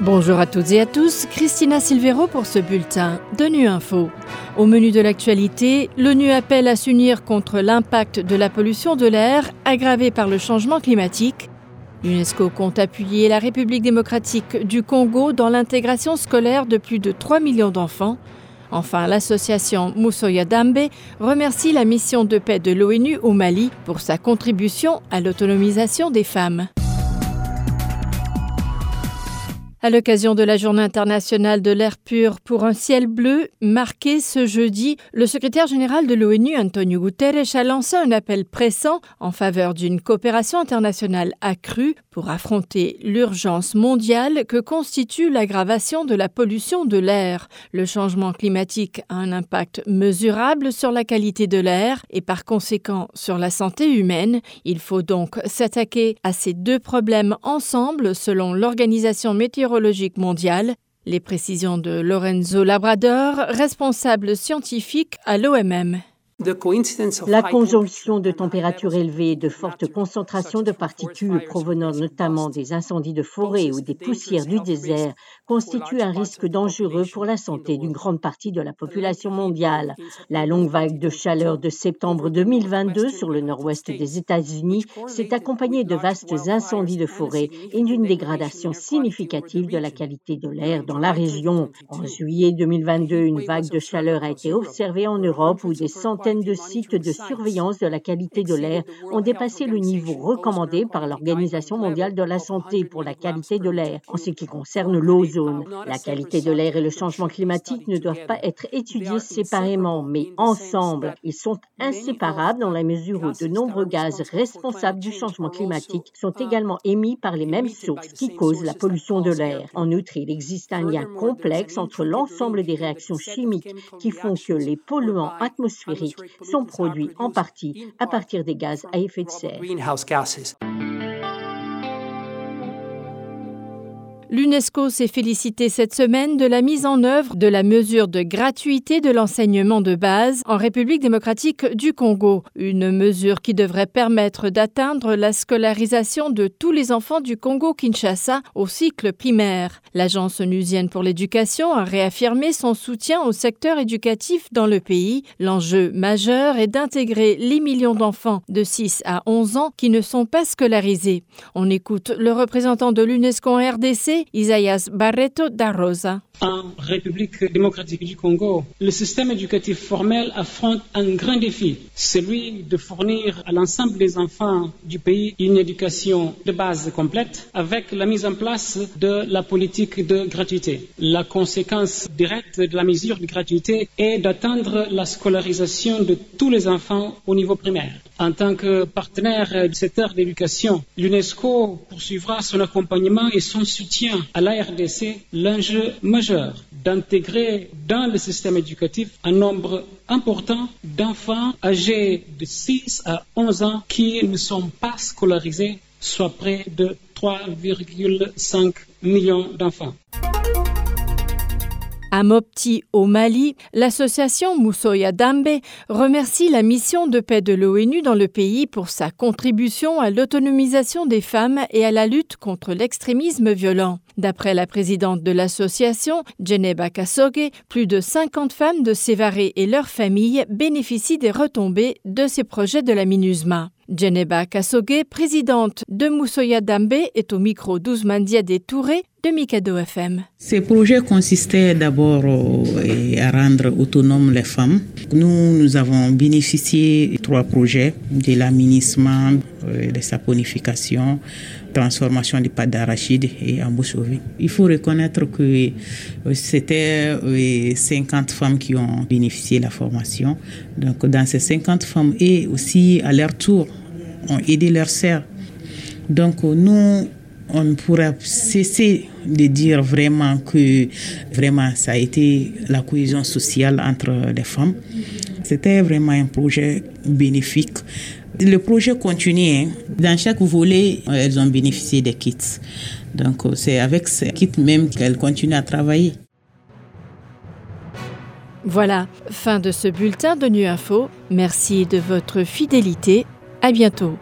Bonjour à toutes et à tous, Christina Silvero pour ce bulletin de Info. Au menu de l'actualité, l'ONU appelle à s'unir contre l'impact de la pollution de l'air aggravée par le changement climatique. L'UNESCO compte appuyer la République démocratique du Congo dans l'intégration scolaire de plus de 3 millions d'enfants. Enfin, l'association Moussoya Dambe remercie la mission de paix de l'ONU au Mali pour sa contribution à l'autonomisation des femmes. À l'occasion de la Journée internationale de l'air pur pour un ciel bleu, marqué ce jeudi, le secrétaire général de l'ONU, Antonio Guterres, a lancé un appel pressant en faveur d'une coopération internationale accrue pour affronter l'urgence mondiale que constitue l'aggravation de la pollution de l'air. Le changement climatique a un impact mesurable sur la qualité de l'air et par conséquent sur la santé humaine. Il faut donc s'attaquer à ces deux problèmes ensemble selon l'Organisation météorologique mondiale. Les précisions de Lorenzo Labrador, responsable scientifique à l'OMM. La conjonction de températures élevées et de fortes concentrations de particules provenant notamment des incendies de forêt ou des poussières du désert constitue un risque dangereux pour la santé d'une grande partie de la population mondiale. La longue vague de chaleur de septembre 2022 sur le nord-ouest des États-Unis s'est accompagnée de vastes incendies de forêt et d'une dégradation significative de la qualité de l'air dans la région. En juillet 2022, une vague de chaleur a été observée en Europe où des centaines de sites de surveillance de la qualité de l'air ont dépassé le niveau recommandé par l'Organisation mondiale de la santé pour la qualité de l'air en ce qui concerne l'ozone. La qualité de l'air et le changement climatique ne doivent pas être étudiés séparément, mais ensemble. Ils sont inséparables dans la mesure où de nombreux gaz responsables du changement climatique sont également émis par les mêmes sources qui causent la pollution de l'air. En outre, il existe un lien complexe entre l'ensemble des réactions chimiques qui font que les polluants atmosphériques sont produits en partie à partir des gaz à effet de serre. L'UNESCO s'est félicité cette semaine de la mise en œuvre de la mesure de gratuité de l'enseignement de base en République démocratique du Congo, une mesure qui devrait permettre d'atteindre la scolarisation de tous les enfants du Congo-Kinshasa au cycle primaire. L'Agence onusienne pour l'éducation a réaffirmé son soutien au secteur éducatif dans le pays. L'enjeu majeur est d'intégrer les millions d'enfants de 6 à 11 ans qui ne sont pas scolarisés. On écoute le représentant de l'UNESCO en RDC, Isaías Barreto da Rosa. En République démocratique du Congo, le système éducatif formel affronte un grand défi, celui de fournir à l'ensemble des enfants du pays une éducation de base complète avec la mise en place de la politique de gratuité. La conséquence directe de la mesure de gratuité est d'atteindre la scolarisation de tous les enfants au niveau primaire. En tant que partenaire du secteur d'éducation, l'UNESCO poursuivra son accompagnement et son soutien à la RDC, l'enjeu majeur d'intégrer dans le système éducatif un nombre important d'enfants âgés de 6 à 11 ans qui ne sont pas scolarisés, soit près de 3,5 millions d'enfants. À Mopti, au Mali, l'association Moussoya Dambe remercie la mission de paix de l'ONU dans le pays pour sa contribution à l'autonomisation des femmes et à la lutte contre l'extrémisme violent. D'après la présidente de l'association, Djeneba Kassoge, plus de 50 femmes de Sévaré et leurs familles bénéficient des retombées de ces projets de la MINUSMA. Djeneba Kassoge, présidente de Moussoya Dambe, est au micro d'Ouzmandia des Touré de Mikado FM. Ces projets consistaient d'abord à rendre autonomes les femmes. Nous, nous avons bénéficié de trois projets de l'aminissement, euh, de saponification, transformation des pâtes d'arachide et embouchovie. Il faut reconnaître que euh, c'était 50 euh, femmes qui ont bénéficié de la formation. Donc dans ces 50 femmes et aussi à leur tour ont aidé leurs sœurs. Donc nous, on ne pourra cesser de dire vraiment que vraiment ça a été la cohésion sociale entre les femmes. C'était vraiment un projet bénéfique. Le projet continue. Hein. Dans chaque volet, elles ont bénéficié des kits. Donc c'est avec ces kits même qu'elles continuent à travailler. Voilà, fin de ce bulletin de Nu Info. Merci de votre fidélité. À bientôt.